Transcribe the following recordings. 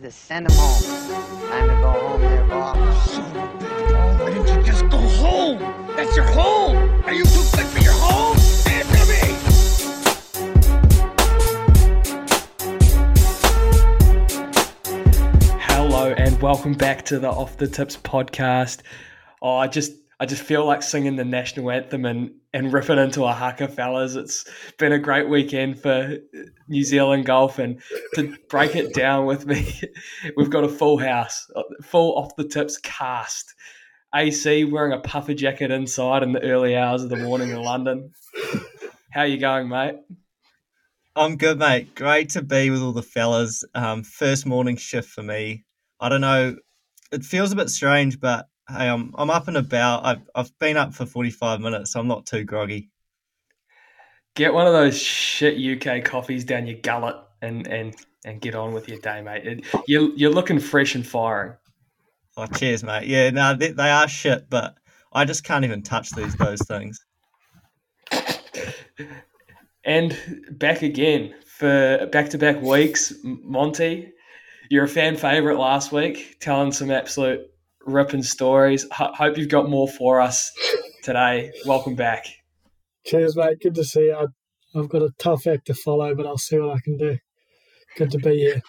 Just send him home. Time to go home there, Bob. Oh, why didn't you just go home? That's your home. Are you too good for your home? Hello and welcome back to the Off the Tips podcast. Oh, I just I just feel like singing the national anthem and and ripping into a haka, fellas. It's been a great weekend for New Zealand golf, and to break it down with me, we've got a full house, full off the tips cast. AC wearing a puffer jacket inside in the early hours of the morning in London. How you going, mate? I'm good, mate. Great to be with all the fellas. Um, first morning shift for me. I don't know. It feels a bit strange, but hey, I'm I'm up and about. I've I've been up for 45 minutes, so I'm not too groggy. Get one of those shit UK coffees down your gullet and and and get on with your day, mate. It, you're you're looking fresh and firing. Oh, cheers, mate. Yeah, no, they, they are shit, but I just can't even touch these those things. And back again for back to back weeks, Monty. You're a fan favorite last week, telling some absolute ripping stories. Ho- hope you've got more for us today. Welcome back. Cheers, mate. Good to see you. I- I've got a tough act to follow, but I'll see what I can do. Good to be here.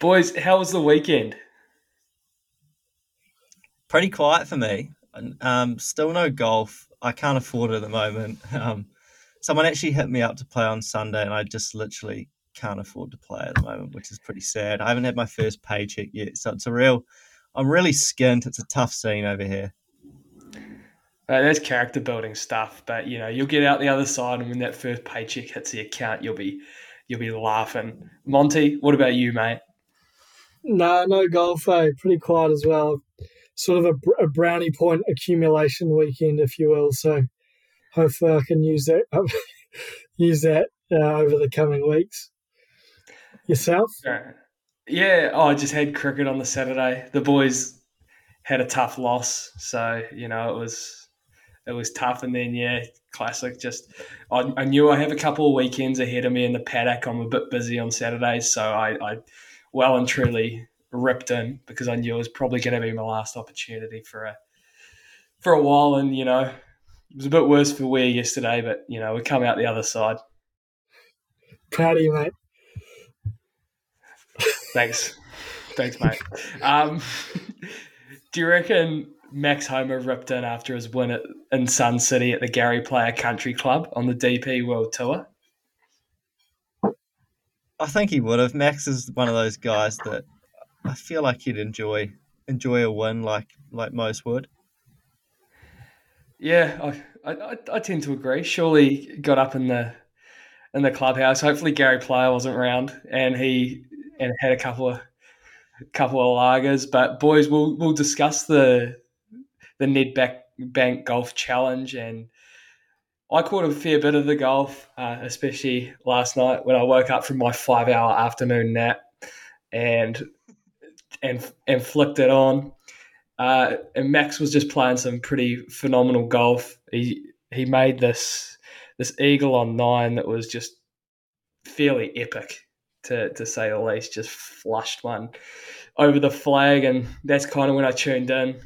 Boys, how was the weekend? Pretty quiet for me. Um, still no golf. I can't afford it at the moment. Um, someone actually hit me up to play on Sunday, and I just literally can't afford to play at the moment, which is pretty sad. I haven't had my first paycheck yet, so it's a real. I'm really skint. It's a tough scene over here. Uh, there's character building stuff, but you know you'll get out the other side, and when that first paycheck hits the account, you'll be you'll be laughing. Monty, what about you, mate? No, no golf, eh? Pretty quiet as well. Sort of a, a brownie point accumulation weekend, if you will. So hopefully I can use that use that uh, over the coming weeks. Yourself? Yeah, oh, I just had cricket on the Saturday. The boys had a tough loss, so you know it was it was tough. And then yeah, classic. Just I, I knew I have a couple of weekends ahead of me in the paddock. I'm a bit busy on Saturdays, so I, I well and truly ripped in because I knew it was probably going to be my last opportunity for a for a while. And you know, it was a bit worse for wear yesterday, but you know we come out the other side. Proud of you, mate. Thanks. Thanks, mate. Um, do you reckon Max Homa ripped in after his win at, in Sun City at the Gary Player Country Club on the DP World Tour? I think he would have. Max is one of those guys that I feel like he'd enjoy enjoy a win like like most would. Yeah, I, I, I tend to agree. Surely got up in the in the clubhouse. Hopefully Gary Player wasn't around and he and had a couple of couple of lagers. But boys, we'll we'll discuss the the Ned Back Bank Golf Challenge and I caught a fair bit of the golf, uh, especially last night when I woke up from my five hour afternoon nap and and and flicked it on. Uh, and Max was just playing some pretty phenomenal golf. He he made this this eagle on nine that was just fairly epic to to say the least. Just flushed one over the flag, and that's kind of when I tuned in.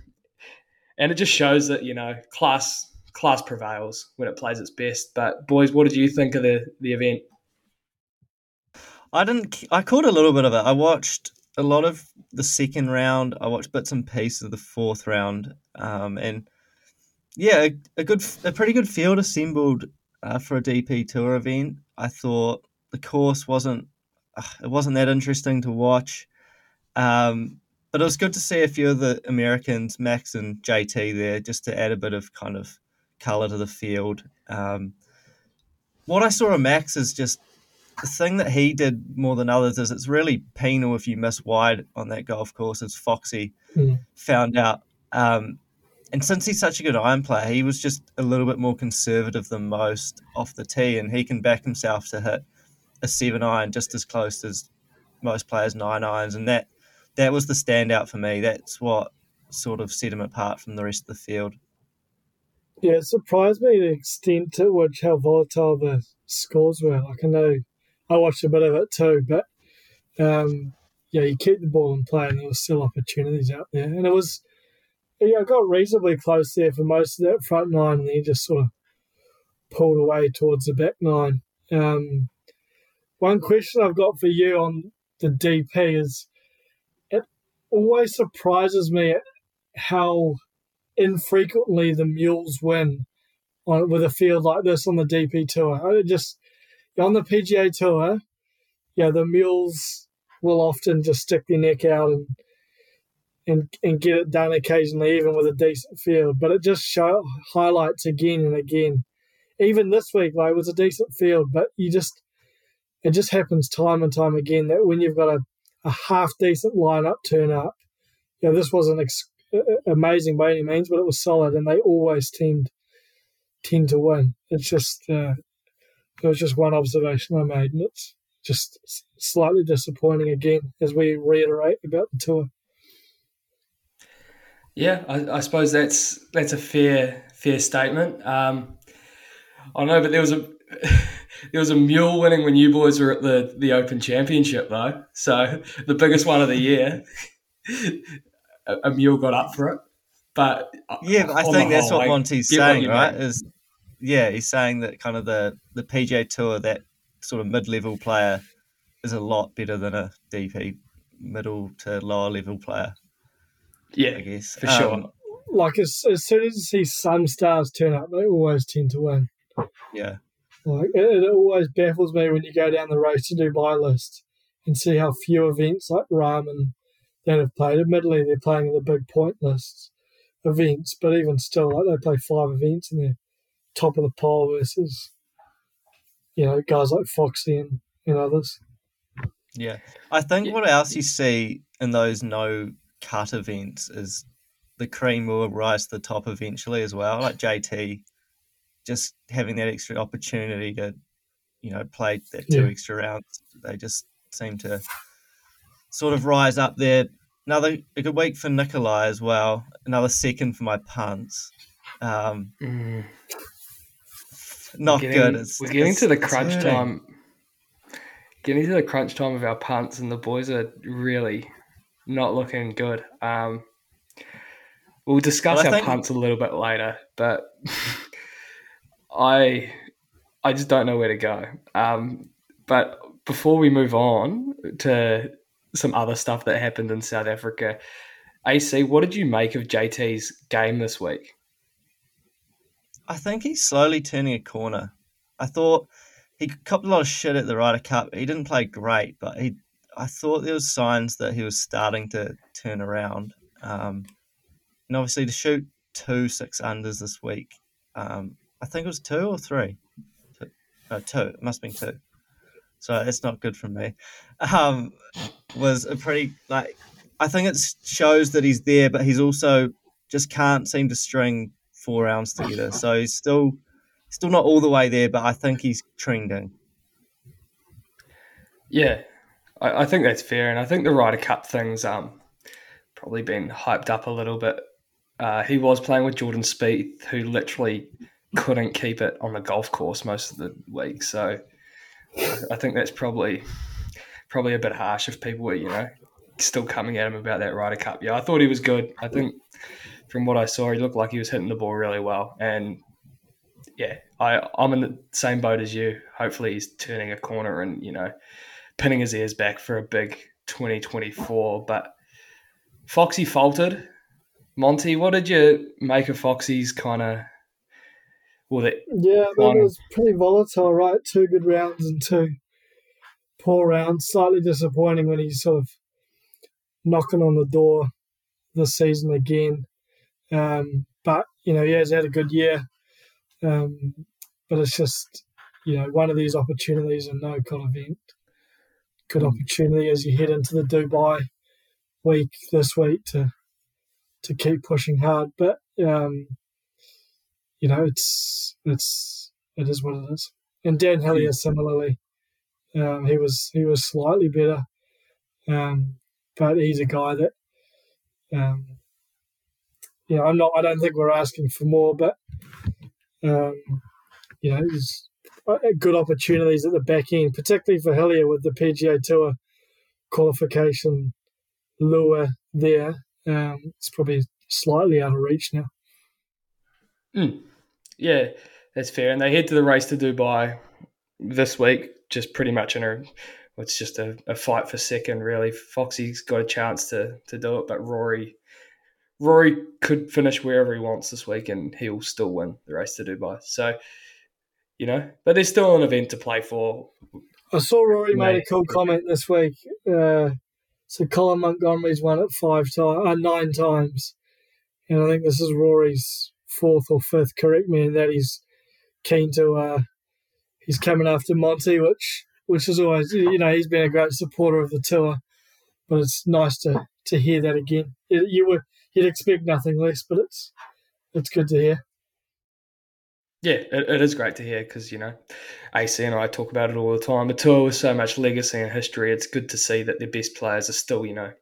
And it just shows that you know class class prevails when it plays its best. But boys, what did you think of the the event? I didn't. I caught a little bit of it. I watched a lot of the second round. I watched bits and pieces of the fourth round, um, and yeah, a, a good, a pretty good field assembled uh, for a DP Tour event. I thought the course wasn't, it wasn't that interesting to watch, um, but it was good to see a few of the Americans, Max and JT, there just to add a bit of kind of color to the field. Um, what I saw of Max is just the thing that he did more than others is it's really penal if you miss wide on that golf course, as Foxy Mm. found out. Um, and since he's such a good iron player, he was just a little bit more conservative than most off the tee, and he can back himself to hit a seven iron just as close as most players nine irons, and that that was the standout for me. That's what sort of set him apart from the rest of the field. Yeah, it surprised me the extent to which how volatile the scores were. Like I know I watched a bit of it too, but um, yeah, you keep the ball in play, and there was still opportunities out there, and it was yeah, I got reasonably close there for most of that front nine, and then he just sort of pulled away towards the back nine. Um, one question I've got for you on the DP is it always surprises me how infrequently the Mules win on, with a field like this on the DP tour. I just on the PGA tour, yeah, the Mules will often just stick their neck out and and and get it done occasionally, even with a decent field. But it just show highlights again and again. Even this week, like it was a decent field, but you just it just happens time and time again that when you've got a, a half decent lineup turn up, you know, this wasn't ex- amazing by any means, but it was solid, and they always tend tend to win. It's just uh, it was just one observation I made, and it's just slightly disappointing again as we reiterate about the tour. Yeah, I, I suppose that's that's a fair fair statement. Um, I know, but there was a there was a mule winning when you boys were at the the Open Championship though, so the biggest one of the year. a, a mule got up for it, but yeah, but I think that's whole, what Monty's saying, what right? Mean. Is yeah, he's saying that kind of the the PGA Tour that sort of mid level player is a lot better than a DP middle to lower level player. Yeah, I guess for um, sure. Like as, as soon as you see some stars turn up, they always tend to win. Yeah. Like it, it always baffles me when you go down the race to Dubai list and see how few events like Ramen that have played. Admittedly, they're playing the big point lists events, but even still, like they play five events and they're top of the pole versus you know guys like Foxy and, and others. Yeah, I think yeah. what else you see in those no cut events is the cream will rise to the top eventually as well. Like JT, just having that extra opportunity to, you know, play that two yeah. extra rounds, they just seem to sort of rise up there. Another a good week for Nicolai as well. Another second for my punts. Um, mm. Not getting, good. It's, we're getting to the crunch time. Getting to the crunch time of our punts, and the boys are really not looking good. Um, we'll discuss well, our think... punts a little bit later, but I I just don't know where to go. Um, but before we move on to some other stuff that happened in South Africa, AC, what did you make of JT's game this week? I think he's slowly turning a corner. I thought he copped a lot of shit at the Ryder Cup. He didn't play great, but he I thought there was signs that he was starting to turn around. Um, and obviously to shoot two six unders this week, um, I think it was two or three. Two, no, two. It must have been two. So it's not good for me. Um, was a pretty like I think it shows that he's there, but he's also just can't seem to string four rounds together. So he's still still not all the way there, but I think he's trending. Yeah, I, I think that's fair, and I think the Ryder Cup thing's um, probably been hyped up a little bit. Uh, he was playing with Jordan Spieth, who literally couldn't keep it on the golf course most of the week. So I think that's probably probably a bit harsh if people were, you know, still coming at him about that Ryder Cup. Yeah, I thought he was good. I think from what I saw, he looked like he was hitting the ball really well. And yeah, I I'm in the same boat as you. Hopefully, he's turning a corner and you know pinning his ears back for a big 2024. But Foxy faltered. Monty, what did you make of Foxy's kind of? Yeah, it was pretty volatile, right? Two good rounds and two poor rounds. Slightly disappointing when he's sort of knocking on the door this season again. Um, but you know, he has had a good year. Um, but it's just you know one of these opportunities and no cut event good opportunity as you head into the Dubai week this week to to keep pushing hard. But um, you know, it's it's it is what it is. And Dan Hillier similarly, um, he was he was slightly better, um, but he's a guy that, um, you know, I'm not. I don't think we're asking for more, but um, you know, he's uh, good opportunities at the back end, particularly for Hillier with the PGA Tour qualification lure there. Um, it's probably slightly out of reach now. Mm. Yeah, that's fair. And they head to the race to Dubai this week, just pretty much in a it's just a, a fight for second, really. Foxy's got a chance to to do it, but Rory Rory could finish wherever he wants this week and he'll still win the race to Dubai. So, you know, but there's still an event to play for. I saw Rory made a cool comment this week. Uh, so Colin Montgomerie's won it five times, uh, nine times, and I think this is Rory's fourth or fifth. Correct me that he's keen to. Uh, he's coming after Monty, which which is always you know he's been a great supporter of the tour, but it's nice to to hear that again. You- were you'd expect nothing less, but it's it's good to hear. Yeah, it, it is great to hear because, you know, AC and I talk about it all the time. A tour with so much legacy and history, it's good to see that their best players are still, you know,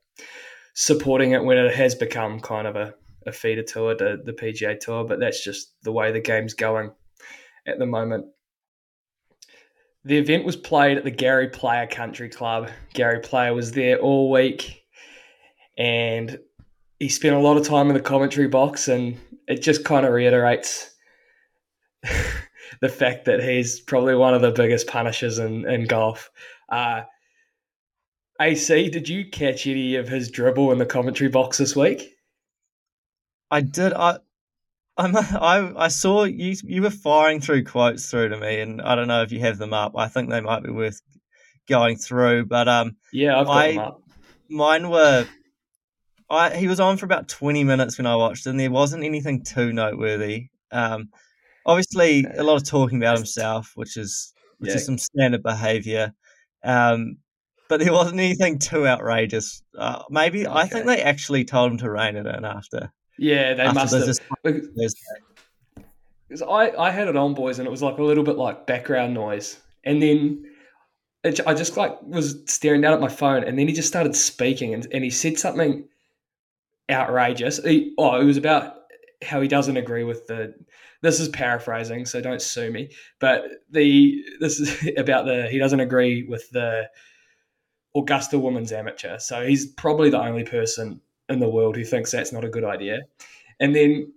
supporting it when it has become kind of a, a feeder tour, the, the PGA Tour. But that's just the way the game's going at the moment. The event was played at the Gary Player Country Club. Gary Player was there all week and he spent a lot of time in the commentary box, and it just kind of reiterates the fact that he's probably one of the biggest punishers in, in golf. Uh, AC, did you catch any of his dribble in the commentary box this week? I did. I, I'm, I, I saw you. You were firing through quotes through to me, and I don't know if you have them up. I think they might be worth going through. But um, Yeah, I've got I- them up. mine were. I he was on for about twenty minutes when I watched, and there wasn't anything too noteworthy. Um, obviously a lot of talking about himself, which is which Yeah. is some standard behaviour. Um, but there wasn't anything too outrageous. Uh, maybe I think they actually told him to rein it in after. Yeah, they must have. Because I, I had it on, boys, and it was like a little bit like background noise. And then it, I just like was staring down at my phone, and then he just started speaking, and, and he said something outrageous. He, oh, it was about how he doesn't agree with the. This is paraphrasing, so don't sue me. But the this is about the he doesn't agree with the Augusta woman's Amateur. So he's probably the only person in the world who thinks that's not a good idea. And then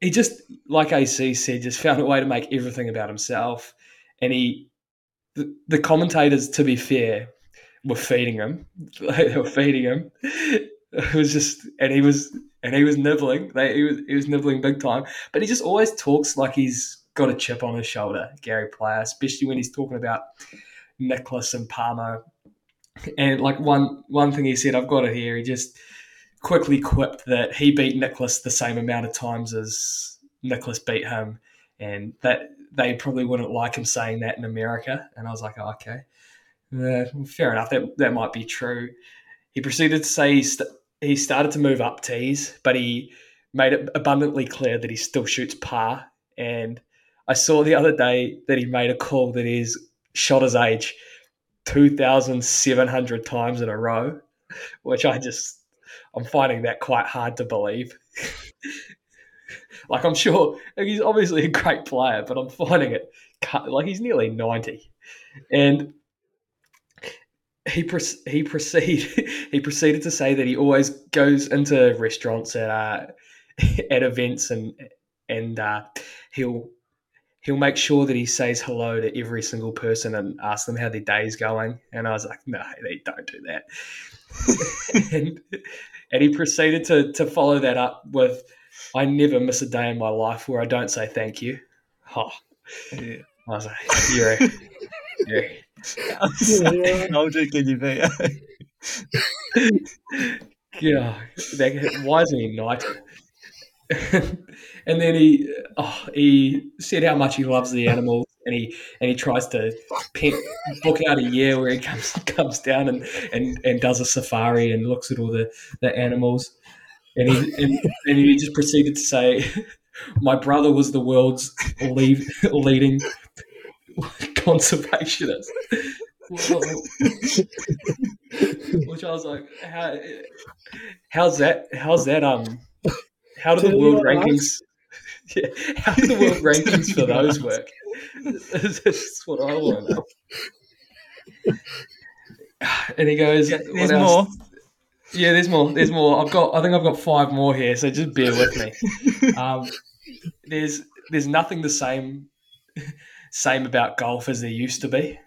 he just, like AC said, just found a way to make everything about himself. And he, the, the commentators, to be fair, were feeding him. they were feeding him. It was just, and he was, and he was nibbling. They, he was, he was nibbling big time. But he just always talks like he's got a chip on his shoulder, Gary Player, especially when he's talking about Nicklaus and Palmer. And like one one thing he said, I've got it here. He just quickly quipped that he beat Nicklaus the same amount of times as Nicklaus beat him, and that they probably wouldn't like him saying that in America. And I was like, oh, okay, fair enough. That that might be true. He proceeded to say he, st- he started to move up tees, but he made it abundantly clear that he still shoots par. And I saw the other day that he made a call that shot his age 2,700 times in a row, which I just, I'm finding that quite hard to believe. like, I'm sure he's obviously a great player, but I'm finding it like he's nearly 90. And he pres- he proceed he proceeded to say that he always goes into restaurants at uh, at events and and uh, he'll he'll make sure that he says hello to every single person and asks them how their day's going. And I was like, no, they don't do that. and, and he proceeded to to follow that up with, I never miss a day in my life where I don't say thank you. Oh, Yeah. I was like, you're, you're, Yeah. How old can you be? yeah, that, why isn't he knight? And then he oh, he said how much he loves the animals, and he and he tries to book out a year where he comes comes down and, and, and does a safari and looks at all the, the animals, and he and, and he just proceeded to say, "My brother was the world's lead, leading conservationist." Which I was like, how, how's that? How's that? Um, how do the world rankings? Yeah, how do the world rankings for those work? That's what I want to know. and he goes, Yeah, "What there's else?" more. Yeah, there's more. There's more. I've got. I think I've got five more here. So just bear with me. Um, there's there's nothing the same same about golf as there used to be.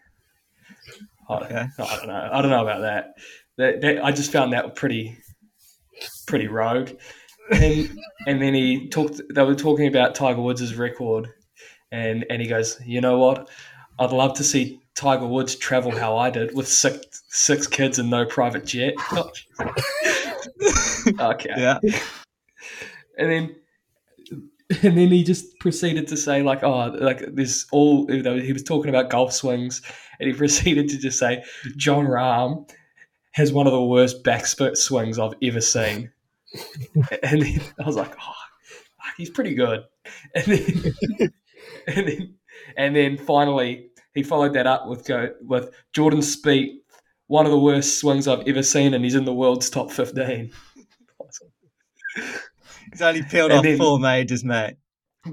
I, Okay. I don't know. I don't know about that. That, that. I just found that pretty pretty rogue. And and then he talked. They were talking about Tiger Woods' record, and and he goes, you know what? I'd love to see Tiger Woods travel how I did with six six kids and no private jet. okay. Yeah. And then and then he just proceeded to say like oh like this all you know, he was talking about golf swings and he proceeded to just say Jon Rahm has one of the worst backspurt swings I've ever seen. and then I was like, oh, he's pretty good. And then, and then, and then finally, he followed that up with go with Jordan Spieth, one of the worst swings I've ever seen, and he's in the world's top fifteen. He's only peeled And off then- four majors, mate.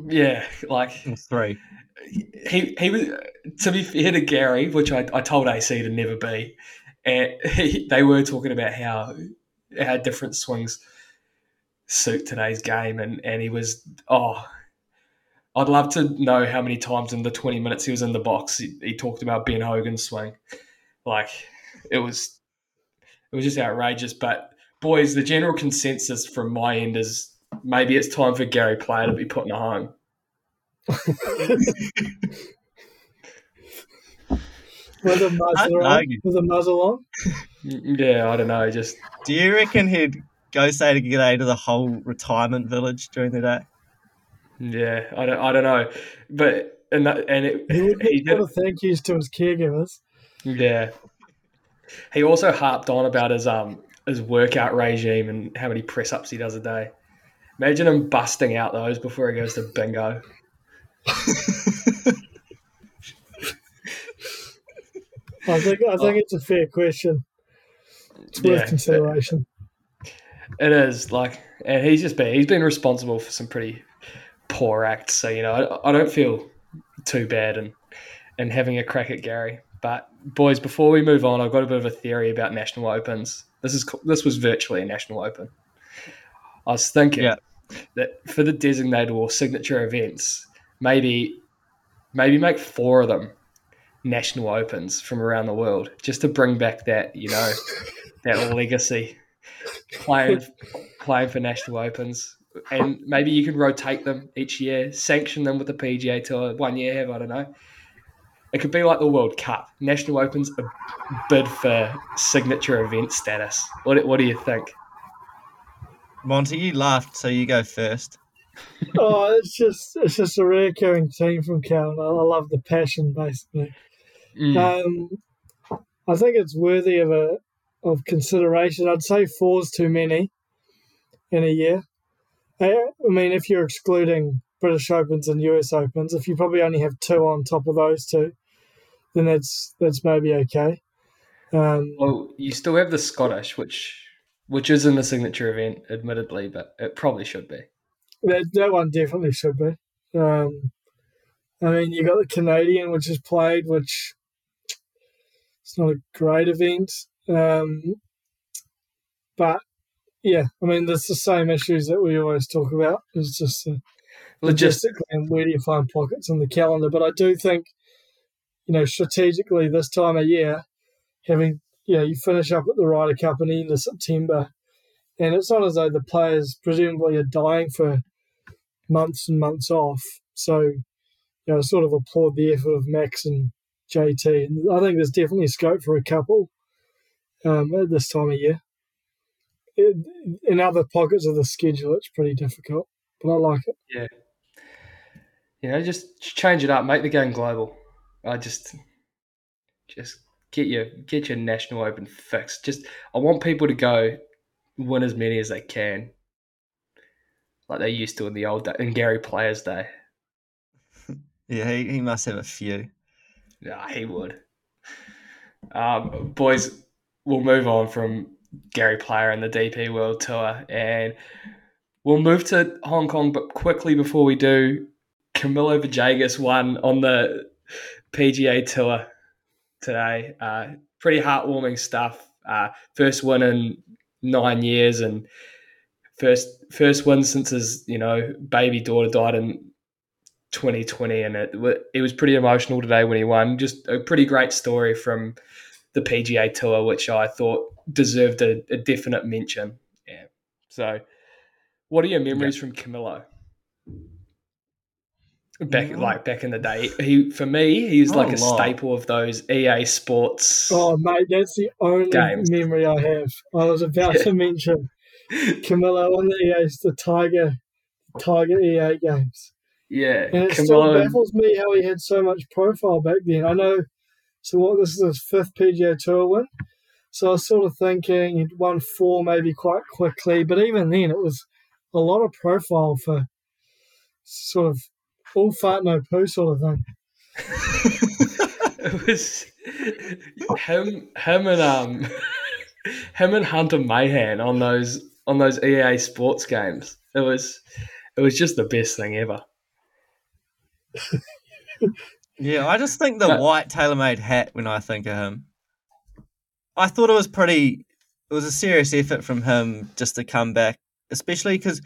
Yeah, like Or three. he he was to be fair to Gary, which I, I told AC to never be, eh, and he, they were talking about how how different swings suit today's game, and and he was oh, I'd love to know how many times in the twenty minutes he was in the box he, he talked about Ben Hogan's swing, like it was it was just outrageous. But boys, the general consensus from my end is maybe it's time for Gary Player to be put in a home. With a muzzle on. With a muzzle on. Yeah, I don't know, just. Do you reckon he'd go say to g'day to the whole retirement village during the day? Yeah, I don't, I don't know, but and that, and it, He would he did, a thank yous to his caregivers. yeah. He also harped on about his um his workout regime and how many press ups he does a day. Imagine him busting out those before he goes to bingo. I think I think it's a fair question. It's worth Yeah. consideration. It is like, and he's just been he's been responsible for some pretty poor acts. So you know, I, I don't feel too bad and and having a crack at Gary. But boys, before we move on, I've got a bit of a theory about national opens. This is this was virtually a national open. I was thinking Yeah. that for the designated or signature events, maybe maybe make four of them national opens from around the world, just to bring back that you know that legacy playing playing for national opens, and maybe you can rotate them each year, sanction them with the PGA Tour. One year have I don't know. It could be like the World Cup. National Opens a bid for signature event status. What what do you think? Monty, you laughed, so you go first. oh, it's just it's just a recurring theme from Cal. I, I love the passion, basically. Mm, Um, I think it's worthy of a of consideration. I'd say four's too many in a year. I, mean, if you're excluding British Opens and US Opens, if you probably only have two on top of those two, then that's that's maybe okay. Um, well, you still have the Scottish, which which isn't a signature event, admittedly, but it probably should be. that that one definitely should be. Um, I mean, you got the Canadian, which is played, which it's not a great event. Um, but yeah, I mean, there's the same issues that we always talk about. It's just uh, logistically and where do you find pockets in the calendar. But I do think, you know, strategically this time of year, having you know, you finish up at the Ryder Cup in the end of September, and it's not as though the players presumably are dying for months and months off. So, you know, I sort of applaud the effort of Max and JT, and I think there's definitely scope for a couple um, at this time of year. It, in other pockets of the schedule, it's pretty difficult, but I like it. Yeah. You know, just change it up, make the game global. I just, just get your get your national open fixed. Just, I want people to go win as many as they can, like they used to in the old day, in Gary Player's day. Yeah, he, he must have a few. Yeah, he would. Um, boys, we'll move on from Gary Player and the DP World Tour, and we'll move to Hong Kong. But quickly before we do, Camilo Villegas won on the PGA Tour today. Uh, pretty heartwarming stuff. Uh, first win in nine years, and first first win since his you know baby daughter died in 2020, and it it was pretty emotional today when he won. Just a pretty great story from the PGA Tour, which I thought deserved a, a definite mention. Yeah. So, what are your memories from Camilo? Back mm. like back in the day, he for me he's Not like a a staple of those EA Sports. Oh, mate, that's the only Games. memory I have. I was about Yeah. to mention Camilo on the EA's, the Tiger, Tiger EA games. yeah, And it still baffles me how he had so much profile back then. I know, so what, this is his fifth PGA Tour win. So I was sort of thinking he'd won four maybe quite quickly, but even then it was a lot of profile for sort of all fart no poo sort of thing. it was him, him and um, him and Hunter Mahan on those on those EA Sports games. It was it was just the best thing ever. Yeah, I just think the But- white tailor-made hat when I think of him. I thought it was pretty. It was a serious effort from him just to come back, especially because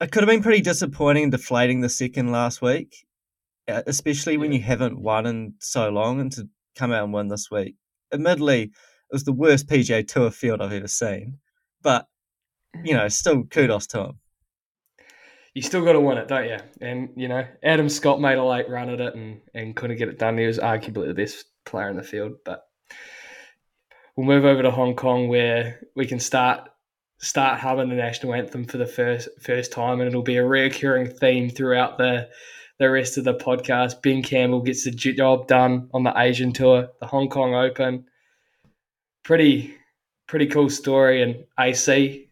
it could have been pretty disappointing and deflating the second last week, especially when you haven't won in so long, and to come out and win this week. Admittedly, it was the worst PGA Tour field I've ever seen, but you know, still kudos to him. You still got to win it, don't you? And you know, Adam Scott made a late run at it and and couldn't get it done. He was arguably the best player in the field, but we'll move over to Hong Kong where we can start start humming the national anthem for the first first time, and it'll be a reoccurring theme throughout the the rest of the podcast. Ben Campbell gets the job done on the Asian tour, the Hong Kong Open. Pretty pretty cool story. And AC,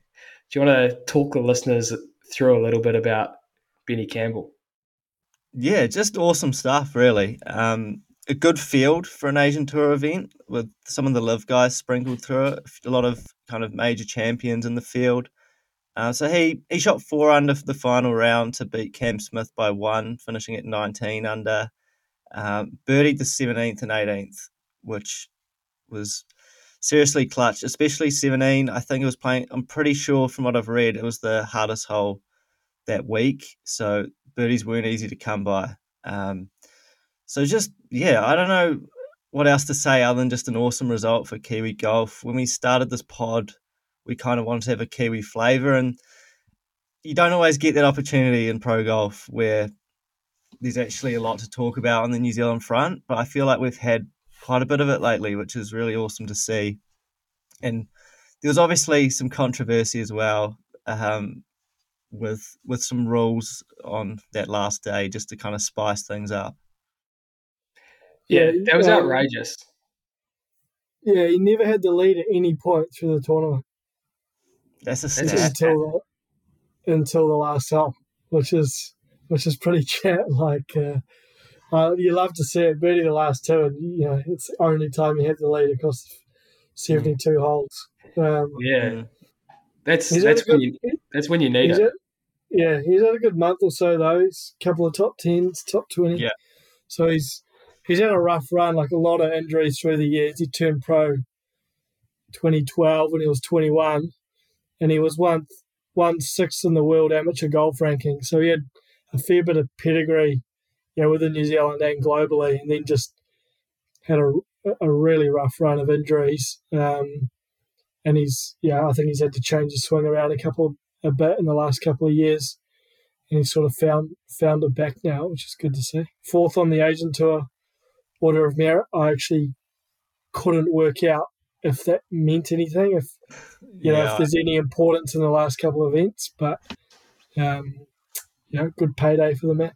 do you want to talk the listeners through a little bit about Benny Campbell? Yeah, just awesome stuff, really. Um, a good field for an Asian Tour event with some of the live guys sprinkled through it. A lot of kind of major champions in the field. Uh, so he, he shot four under for the final round to beat Cam Smith by one, finishing at 19 under. Um, birdied the 17th and 18th, which was seriously clutch, especially 17. I think it was playing, I'm pretty sure from what I've read, it was the hardest hole that week. So birdies weren't easy to come by. Um, so just yeah, I don't know what else to say other than just an awesome result for Kiwi golf. When we started this pod, we kind of wanted to have a Kiwi flavour, and you don't always get that opportunity in pro golf where there's actually a lot to talk about on the New Zealand front. But I feel like we've had quite a bit of it lately, which is really awesome to see. And there was obviously some controversy as well. Um, with with some rules on that last day just to kind of spice things up. Yeah, Yeah, that was um, outrageous. Yeah, he never had the lead at any point through the tournament That's a That's stat. until the, until the last hole, which is which is pretty chat. Like uh, uh, you love to see it, birdie the last two, and you know it's the only time he had the lead across seventy-two holes. Um, Yeah, Mm. that's that's when good, you that's when you need it. had- yeah, he's had a good month or so though. He's a couple of top tens, top twenty. Yeah. So he's he's had a rough run, like a lot of injuries through the years. He turned pro 2012 when he was 21, and he was one one sixth in the world amateur golf ranking. So he had a fair bit of pedigree, you know, within New Zealand and globally, and then just had a, a really rough run of injuries. Um, and he's yeah, I think he's had to change his swing around a couple a bit in the last couple of years, and he's sort of found found it back now, which is good to see. Fourth on the Asian Tour order of merit. I actually couldn't work out if that meant anything, if you know if there's any importance in the last couple of events, but um, you know, good payday for the man.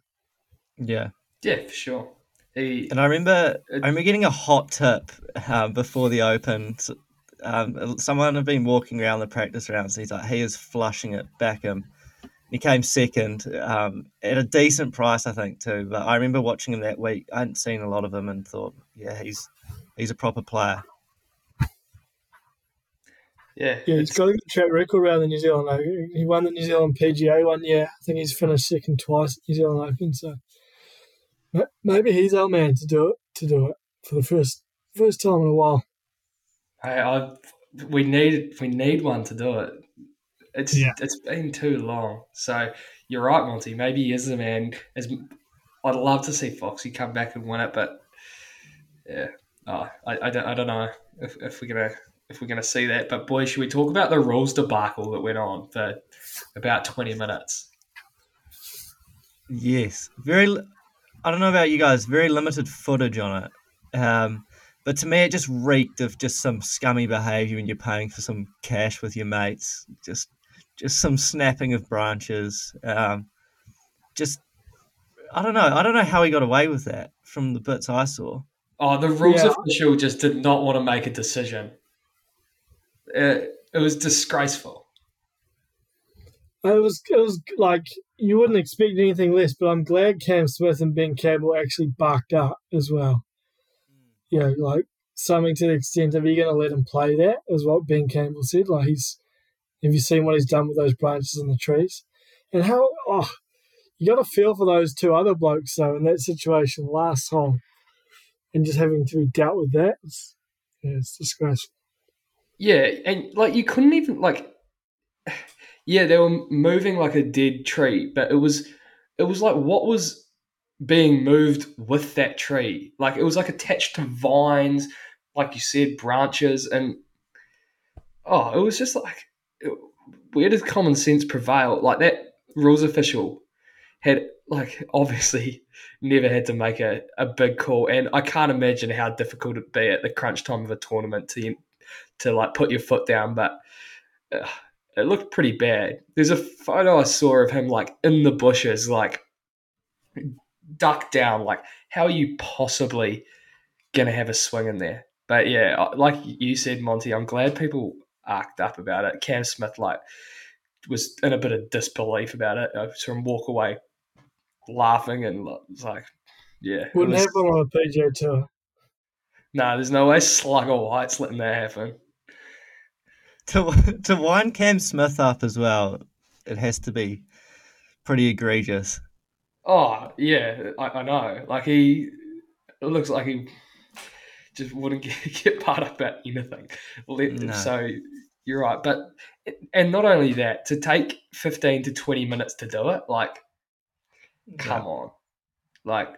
Yeah. Yeah, for sure. He, And I remember, I remember getting a hot tip um, before the Open. Um, someone had been walking around the practice rounds. And he's like, he is flushing it back him. He came second um, at a decent price, I think, too. But I remember watching him that week. I hadn't seen a lot of him and thought, yeah, he's he's a proper player. yeah, Yeah, he's it's- got a good track record around the New Zealand Open. He won the New Zealand PGA one year. I think he's finished second twice at New Zealand Open. So ma- maybe he's our man to do it. To do it for the first First time in a while. I, I we need we need one to do it. It's Yeah. it's been too long. So you're right, Monty. Maybe he is the man. As I'd love to see Foxy come back and win it, but yeah, oh, I, I don't I don't know if, if we're gonna if we're gonna see that. But boy, should we talk about the rules debacle that went on for about twenty minutes? Yes, very. Li- I don't know about you guys. Very limited footage on it, um, but to me, it just reeked of just some scummy behaviour when you're paying for some cash with your mates. Just, just some snapping of branches. Um, just, I don't know. I don't know how he got away with that from the bits I saw. Oh, the rules Yeah. official just did not want to make a decision. It, it was disgraceful. It was it was like you wouldn't expect anything less, but I'm glad Cam Smith and Ben Campbell actually barked up as well. Hmm. You know, like something to the extent of you're going to let him play that is what Ben Campbell said. Like he's, have you seen what he's done with those branches in the trees, and how oh, you got to feel for those two other blokes though in that situation last time. and just having to be dealt with that. It's, yeah, it's disgraceful. Yeah, and like you couldn't even like yeah, they were moving like a dead tree, but it was it was like what was being moved with that tree? Like it was like attached to vines, like you said, branches and oh, it was just like where does common sense prevail? Like that rules official had like obviously never had to make a, a big call and I can't imagine how difficult it'd be at the crunch time of a tournament to to like put your foot down, but uh, it looked pretty bad. There's a photo I saw of him like in the bushes, like ducked down. Like, how are you possibly gonna have a swing in there? But yeah, uh, like you said, Monty, I'm glad people arced up about it. Cam Smith like was in a bit of disbelief about it. I saw him walk away laughing and it's like, yeah, Wouldn't was- happen on a PGA tour. Nah, there's no way Slugger White's letting that happen. To to wind Cam Smith up as well, it has to be pretty egregious. Oh yeah, I, I know. Like he, it looks like he just wouldn't get, get part up about anything. No. So you're right, but and not only that, to take fifteen to twenty minutes to do it, like come on, like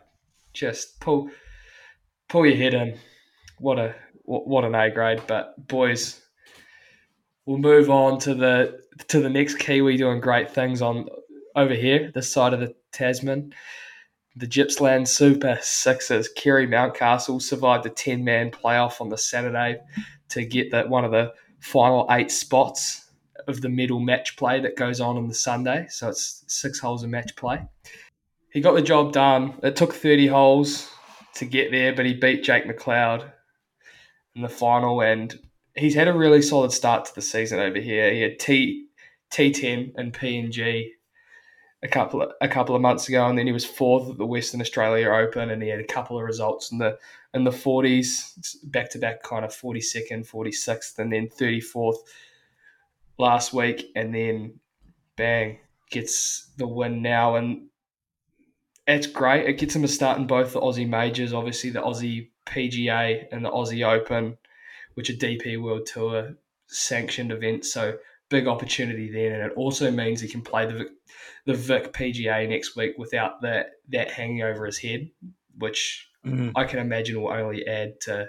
just pull pull your head in. What a what an A grade. But boys, we'll move on to the to the next Kiwi doing great things on over here, this side of the Tasman. The Gippsland Super Sixers, Kerry Mountcastle survived a 10 man playoff on the Saturday to get that one of the final eight spots of the middle match play that goes on on the Sunday. So it's six holes of match play. He got the job done. It took 30 holes to get there, but he beat Jake McLeod in the final. And he's had a really solid start to the season over here. He had T T10 and PNG a couple of, a couple of months ago, and then he was fourth at the Western Australia Open, and he had a couple of results in the in the forties, back to back, kind of forty second, forty sixth, and then thirty fourth last week, and then bang gets the win now, and it's great. It gets him a start in both the Aussie majors, obviously the Aussie PGA and the Aussie Open, which are DP World Tour sanctioned events. So big opportunity then, and it also means he can play the Vic, the Vic PGA next week without that that hanging over his head, which Mhm. I can imagine will only add to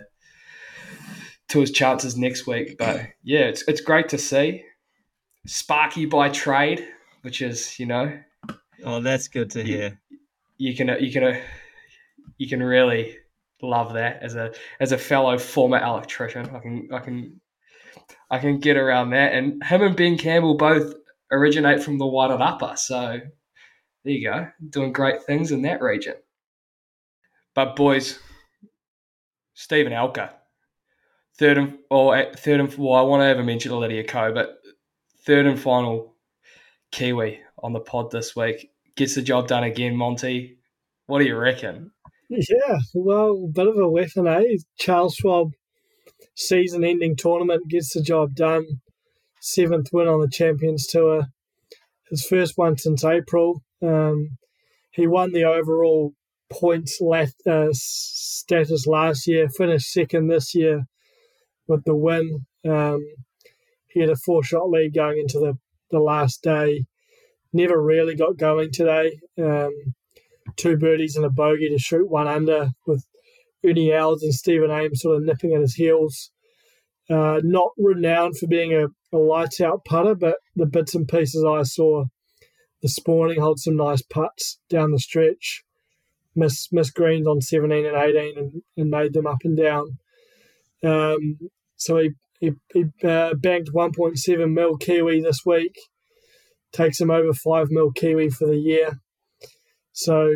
to his chances next week. But yeah, it's it's great to see Sparky by trade, which is you know Oh, that's good to hear. you can you can you can really love that as a as a fellow former electrician. I can I can I can get around that. And him and Ben Campbell both originate from the White Upper, so there you go, doing great things in that region. But boys, Steven Alker, third and or eh, third and well, I want to have a mention Lydia Ko, but third and final Kiwi on the pod this week gets the job done again. Monty, what do you reckon? Yeah, well, bit of a weapon, eh? Charles Schwab season ending tournament gets the job done. Seventh win on the Champions Tour. His first one since April. Um, he won the overall points lat, uh, status last year, finished second this year with the win. Um, he had a four shot lead going into the, the last day. Never really got going today. Um, two birdies and a bogey to shoot one under with Ernie Els and Stephen Ames sort of nipping at his heels. Uh, not renowned for being a, a lights out putter, but the bits and pieces I saw this morning hold some nice putts down the stretch. Miss miss greens on 17 and 18 and, and made them up and down. Um, so he he, he uh, banked 1.7 mil Kiwi this week, takes him over 5 mil Kiwi for the year. So,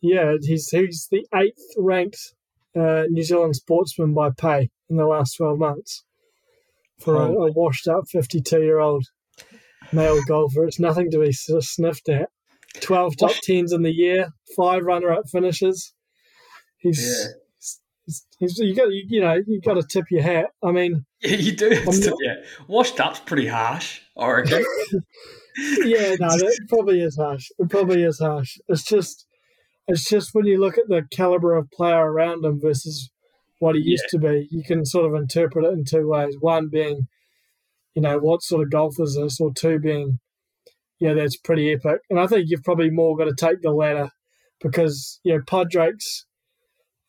yeah, he's he's the eighth ranked uh, New Zealand sportsman by pay in the last 12 months for a, a washed up 52 year old male golfer. It's nothing to be sniffed at. 12 top 10s in the year, five runner up finishes. He's. Yeah. He's, he's, you got you, you know you got to tip your hat. I mean, Yeah, you do. Not- yeah, washed up's pretty harsh. I reckon. yeah, no, that probably is harsh. It probably is harsh. It's just, it's just when you look at the caliber of player around him versus what he used to be, you can sort of interpret it in two ways. One being, you know, what sort of golf is this, or two being, yeah, that's pretty epic. And I think you've probably more got to take the latter because you know Padraig's.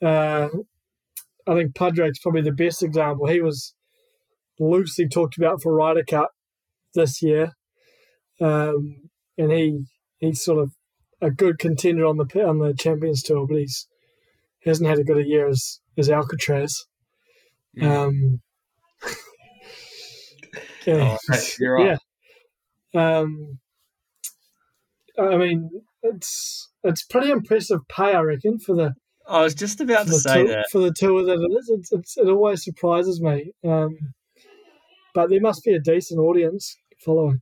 Uh, I think Padraig's probably the best example. He was loosely talked about for Ryder Cup this year um, and he he's sort of a good contender on the on the Champions Tour, but he's he hasn't had a good a year as as Alcatraz. Um, yeah, Oh, you're right. yeah. Um, I mean, it's it's pretty impressive pay, I reckon, for the I was just about to say tour, that. for the tour that it is. It's, it's, it always surprises me. Um, but there must be a decent audience following.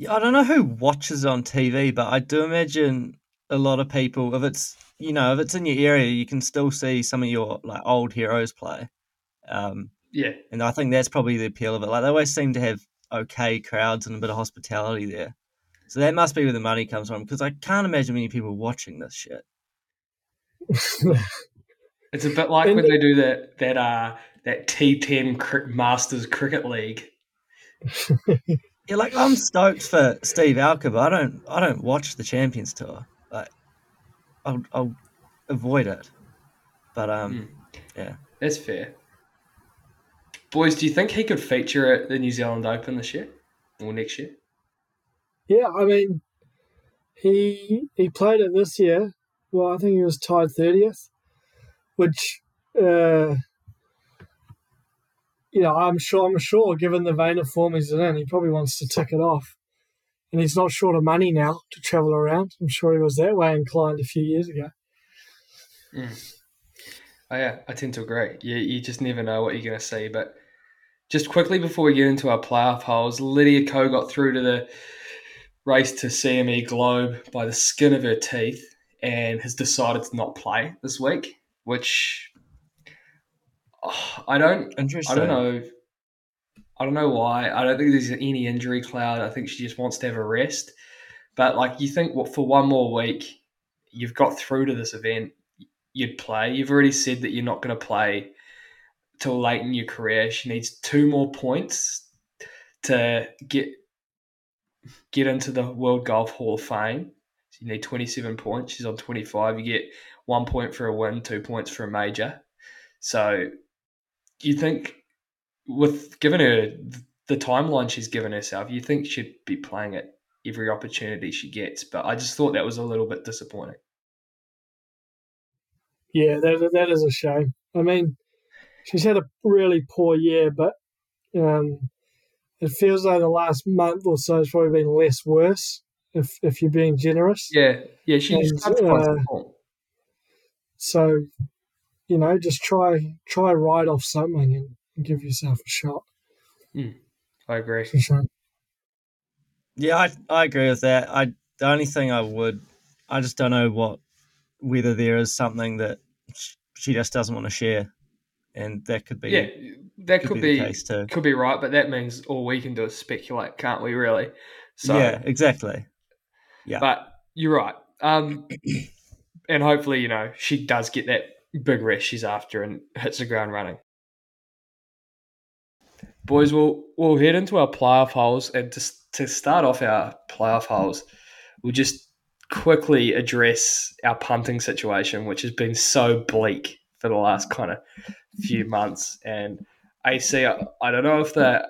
Yeah, I don't know who watches on TV, but I do imagine a lot of people. If it's you know, if it's in your area, you can still see some of your like old heroes play. Um, Yeah, and I think that's probably the appeal of it. Like they always seem to have okay crowds and a bit of hospitality there. So that must be where the money comes from because I can't imagine many people watching this shit. it's a bit like And when they do that that uh that T10 cri- Masters Cricket League. Yeah, like I'm stoked for Steve Alker, but I don't I don't watch the Champions Tour. Like I'll I'll avoid it. But um yeah. That's fair. Boys, do you think he could feature at the New Zealand Open this year or next year? Yeah, I mean, he he played it this year. Well, I think he was tied thirtieth, which, uh, you know, I'm sure I'm sure, given the vein of form he's in, he probably wants to tick it off. And he's not short of money now to travel around. I'm sure he was that way inclined a few years ago. Mm. Oh yeah, I tend to agree. You, you just never know what you're going to see. But just quickly before we get into our playoff holes, Lydia Ko got through to the race to CME Globe by the skin of her teeth and has decided to not play this week, which oh, I don't Interesting. I don't know. I don't know why. I don't think there's any injury cloud. I think she just wants to have a rest. But like you think, what for one more week, you've got through to this event, you'd play. You've already said that you're not going to play till late in your career. She needs two more points to get get into the World Golf Hall of Fame. So you need 27 points. She's on 25. You get one point for a win, two points for a major. So you think with given her the timeline she's given herself, you think she'd be playing it every opportunity she gets. But I just thought that was a little bit disappointing. Yeah, that that is a shame. I mean, she's had a really poor year, but um, it feels like the last month or so has probably been less worse. If if you're being generous, Yeah, yeah, she's And, come to find uh, so you know, just try try ride off something and, and give yourself a shot. I agree. For sure. Yeah, I I agree with that. I the only thing I would I just don't know what whether there is something that she just doesn't want to share, and that could be Yeah, that could, could, be, be, the case too. could be right, but that means all we can do is speculate, can't we? Really? So, yeah, exactly. yeah. but you're right. Um, and hopefully, you know, she does get that big rest she's after and hits the ground running. Boys, we'll we'll head into our playoff holes, and to to start off our playoff holes, we'll just quickly address our punting situation, which has been so bleak for the last kind of few months. And AC, I, I don't know if the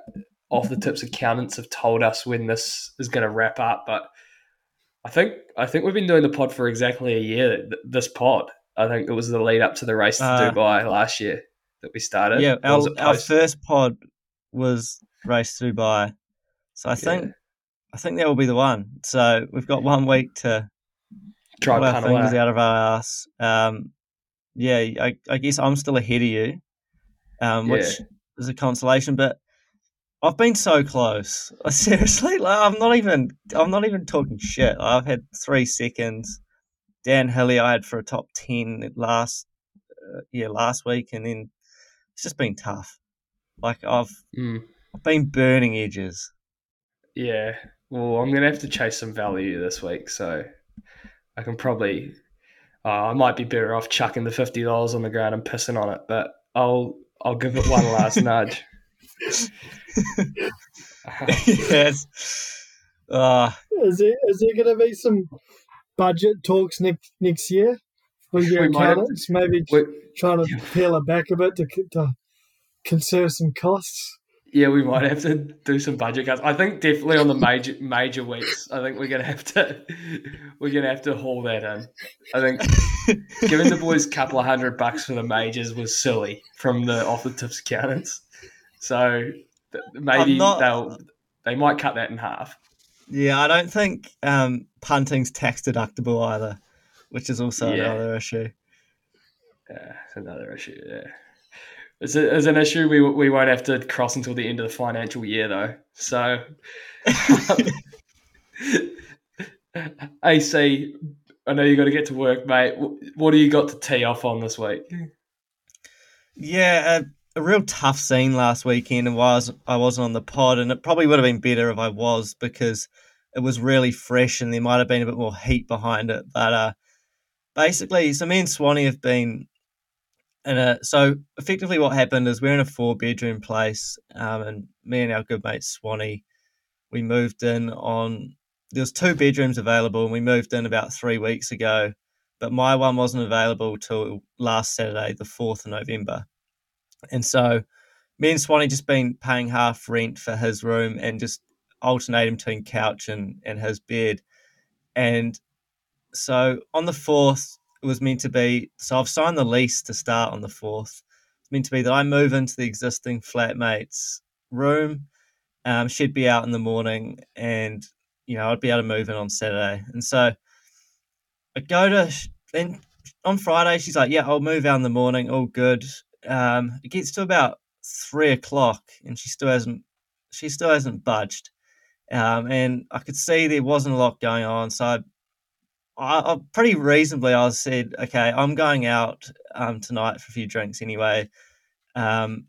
off the tips accountants have told us when this is going to wrap up, but I think I think we've been doing the pod for exactly a year. th- This pod, I think it was the lead up to the race to Uh, Dubai last year that we started. Yeah, our, our first pod was race to Dubai, so I think Yeah. I think that will be the one. So we've got one week to Try pull our fingers away. out of our ass. Um, yeah, I, I guess I'm still ahead of you, um, which Yeah. is a consolation. But I've been so close. Seriously, like, I'm not even. I'm not even talking shit. I've had three seconds. Dan Hillier, I had for a top ten last, uh, yeah, last week, and then it's just been tough. Like I've, Mm. I've been burning edges. Yeah. Well, I'm gonna have to chase some value this week, so I can probably. Uh, I might be better off chucking the fifty dollars on the ground and pissing on it, but I'll I'll give it one last nudge. yes. Uh, Is there is there going to be some budget talks next next year with your We to- accountants? Maybe we, trying to peel it back a bit to, to conserve some costs. yeah, we might have to do some budget cuts. I think definitely on the major major weeks. I think we're gonna have to we're gonna have to haul that in. I think giving the boys a couple of hundred bucks for the majors was silly from the off the tips accountants. So maybe not- they'll they might cut that in half. Yeah, I don't think um, punting's tax deductible either, which is also Yeah. another issue. Yeah, it's another issue. Yeah, it's, a, it's an issue we we won't have to cross until the end of the financial year though. So, AC, I know you got to get to work, mate. What do you got to tee off on this week? Yeah, a, a real tough scene last weekend, and was I wasn't on the pod, and it probably would have been better if I was because it was really fresh, and there might have been a bit more heat behind it. But uh, basically, so me and Swanee have been in a so effectively what happened is we're in a four bedroom place, um, and me and our good mate Swanee, we moved in on there was two bedrooms available, and we moved in about three weeks ago but my one wasn't available till last Saturday, the 4th of November. And so me and Swanee just been paying half rent for his room and just alternating between couch and, and his bed. And so on the 4th, it was meant to be, so I've signed the lease to start on the 4th. It's meant to be that I move into the existing flatmate's room. Um, she'd be out in the morning and, you know, I'd be able to move in on Saturday. And so I go to then on Friday. She's like, "Yeah, I'll move out in the morning. All good." Um, it gets to about three o'clock, and she still hasn't. She still hasn't budged. Um, and I could see there wasn't a lot going on, so I, I, I pretty reasonably I said, "Okay, I'm going out um, tonight for a few drinks anyway. Um,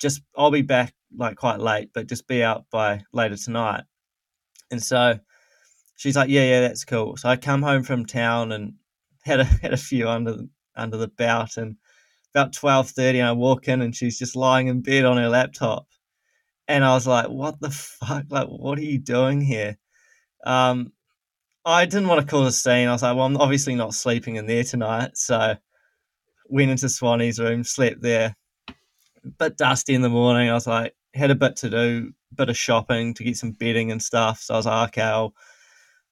just I'll be back like quite late, but just be out by later tonight." And so she's like, "Yeah, yeah, that's cool." So I come home from town and had a had a few under the, under the belt, and about twelve thirty, I walk in and she's just lying in bed on her laptop, and I was like, "What the fuck? Like, what are you doing here?" Um, I didn't want to cause a scene. I was like, "Well, I'm obviously not sleeping in there tonight," so went into Swanee's room, slept there. Bit dusty in the morning. I was like, had a bit to do, bit of shopping to get some bedding and stuff. So I was like, okay, I'll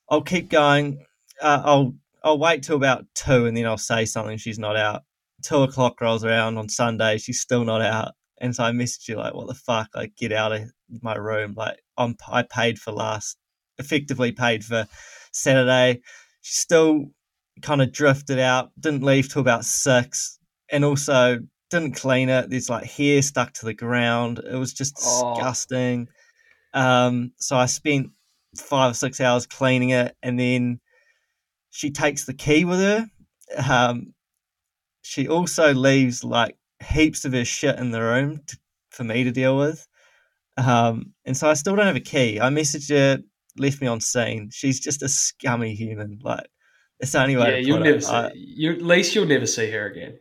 I'll keep going. Uh, I'll I'll wait till about two, and then I'll say something. She's not out. Two o'clock rolls around on Sunday. She's still not out, and so I message you like, "What the fuck? Like, get out of my room! Like, I'm I paid for last, effectively paid for Saturday. She still kind of drifted out. Didn't leave till about six, and also didn't clean it. There's like hair stuck to the ground. It was just Oh. disgusting. Um, so I spent five or six hours cleaning it, and then she takes the key with her. Um, she also leaves like heaps of her shit in the room to, for me to deal with. Um, and so I still don't have a key. I messaged her, left me on scene. She's just a scummy human. Like, It's the only way yeah, to you'll put never it. see. I- you at least you'll never see her again.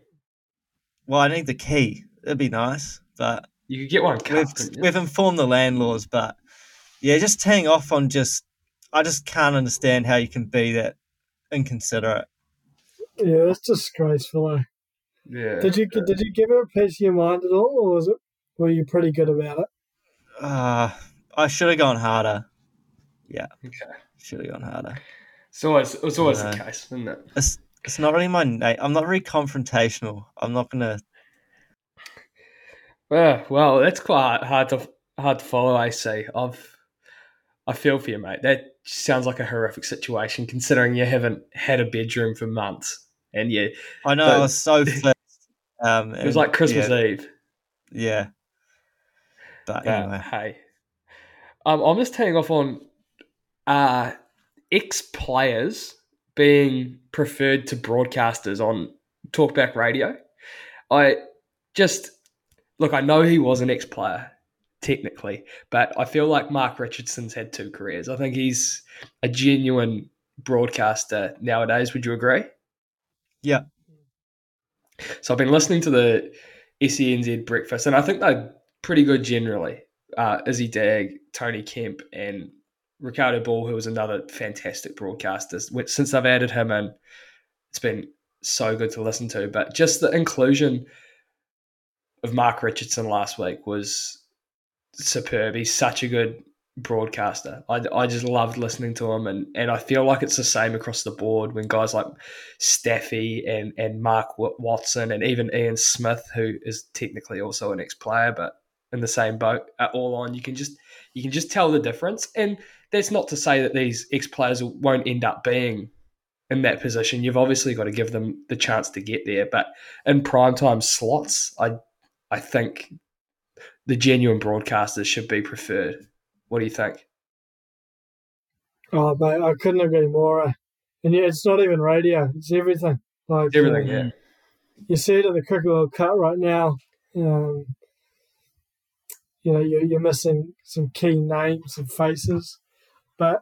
well, I need the key. It'd be nice, but You could get one cut. we've we've informed the landlords. But yeah, just teeing off on just, I just can't understand how you can be that inconsiderate. Yeah, that's disgraceful. Eh? Yeah. Did you did you give her a piece of your mind at all, or was it were you pretty good about it? Uh, I should have gone harder. Yeah. Okay. Should have gone harder. It's always it's always No. the case, isn't it? It's it's not really my name. I'm not very confrontational. I'm not gonna. Yeah, well, that's quite hard to hard to follow. I see. I've I feel for you, mate. That sounds like a horrific situation, considering you haven't had a bedroom for months, and yeah, I know But- I was so fit. Um, it was like Christmas yeah, Eve. Yeah. But But anyway, hey, um, I'm just taking off on uh, ex players being preferred to broadcasters on Talkback Radio. I just look. I know he was an ex player technically, but I feel like Mark Richardson's had two careers. I think he's a genuine broadcaster nowadays. Would you agree? Yeah. So I've been listening to the SENZ breakfast, and I think they're pretty good generally. Uh, Izzy Dagg, Tony Kemp, and Ricardo Ball, who was another fantastic broadcaster. Since I've added him in, it's been so good to listen to. But just the inclusion of Mark Richardson last week was superb. He's such a good broadcaster. I, I just loved listening to him, and, and I feel like it's the same across the board when guys like Staffy and, and Mark Watson and even Ian Smith, who is technically also an ex player, but in the same boat, are all on. You can just you can just tell the difference, and that's not to say that these ex players won't end up being in that position. You've obviously got to give them the chance to get there, but in prime time slots, I I think the genuine broadcasters should be preferred. What do you think? Oh, mate, I couldn't agree more. eh? And yeah, it's not even radio; it's everything. Like Everything, uh, yeah. You see it at the Cricket World Cup right now. Um, you know, you're, you're missing some key names and faces, but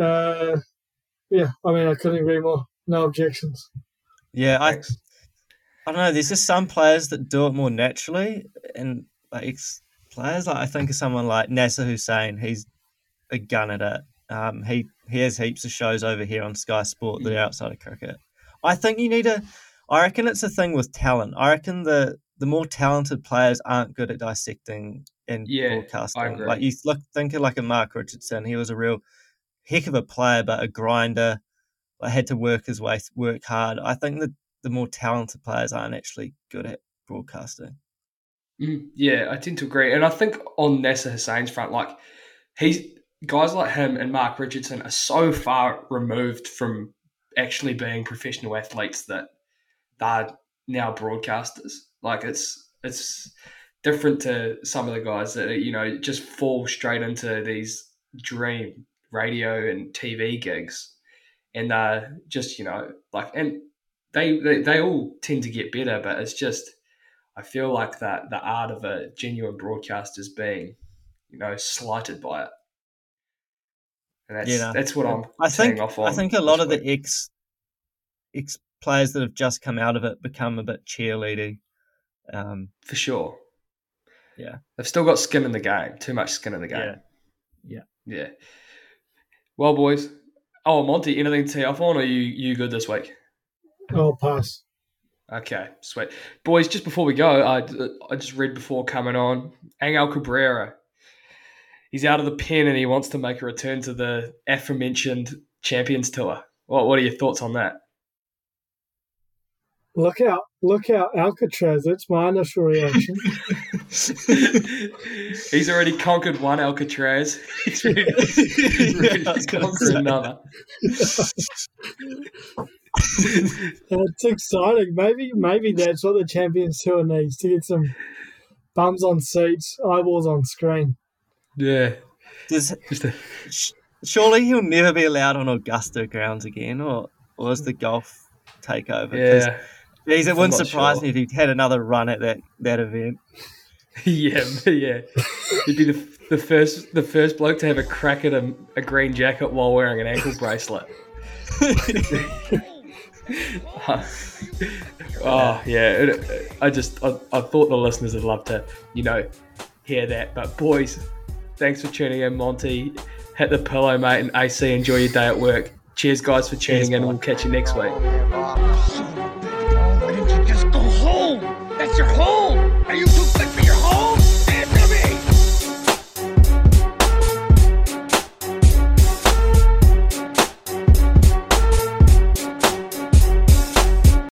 uh, yeah, I mean, I couldn't agree more. No objections. yeah, I Thanks. I don't know. There's just some players that do it more naturally, and like ex players, like I think of someone like Nasser Hussain. He's a gun at it. Um, he he has heaps of shows over here on Sky Sport that are outside of cricket. I think you need to. I reckon it's a thing with talent. I reckon the the more talented players aren't good at dissecting and Yeah, broadcasting. Like you look, think of like a Mark Richardson. He was a real heck of a player, but a grinder. I had to work his way, work hard. I think that the more talented players aren't actually good at broadcasting. Mm, yeah, I tend to agree, and I think on Nasser Hussain's front, like he's guys like him and Mark Richardson are so far removed from actually being professional athletes that they're now broadcasters. Like it's it's different to some of the guys that you know just fall straight into these dream radio and TV gigs, and uh, just you know like and they, they they all tend to get better, but it's just I feel like that the art of a genuine broadcaster is being, you know, slighted by it. And that's Yeah, that's what I'm I think off on. I think a lot this of the ex ex players that have just come out of it become a bit cheerleading. Um, for sure. Yeah. They've still got skin in the game. Too much skin in the game. Yeah. Yeah. Well, boys. Oh, Monty, anything to tee off on, or are you you good this week? I'll pass. Okay, sweet. Boys, just before we go, I, I just read before coming on, Angel Cabrera. He's out of the pen and he wants to make a return to the aforementioned Champions Tour. What, what are your thoughts on that? Look out! Look out, Alcatraz. That's my initial reaction. He's already conquered one Alcatraz. He's ready, ready I was to gonna another. It's exciting. Maybe, maybe that's what the Champions Tour needs to get some bums on seats, eyeballs on screen. Yeah. does, Just a, surely he'll never be allowed on Augusta grounds again, or or is the golf takeover? 'Cause, yeah. geez, it I'm wouldn't not surprise sure. me if he had another run at that that event. yeah, yeah. He'd be the, the first the first bloke to have a crack at a, a green jacket while wearing an ankle bracelet. oh yeah, it, I just I, I thought the listeners would love to you know hear that. But boys, thanks for tuning in, Monty. Hit the pillow, mate, and AC. Enjoy your day at work. Cheers, guys, for tuning Cheers, in. bye. We'll catch you next week.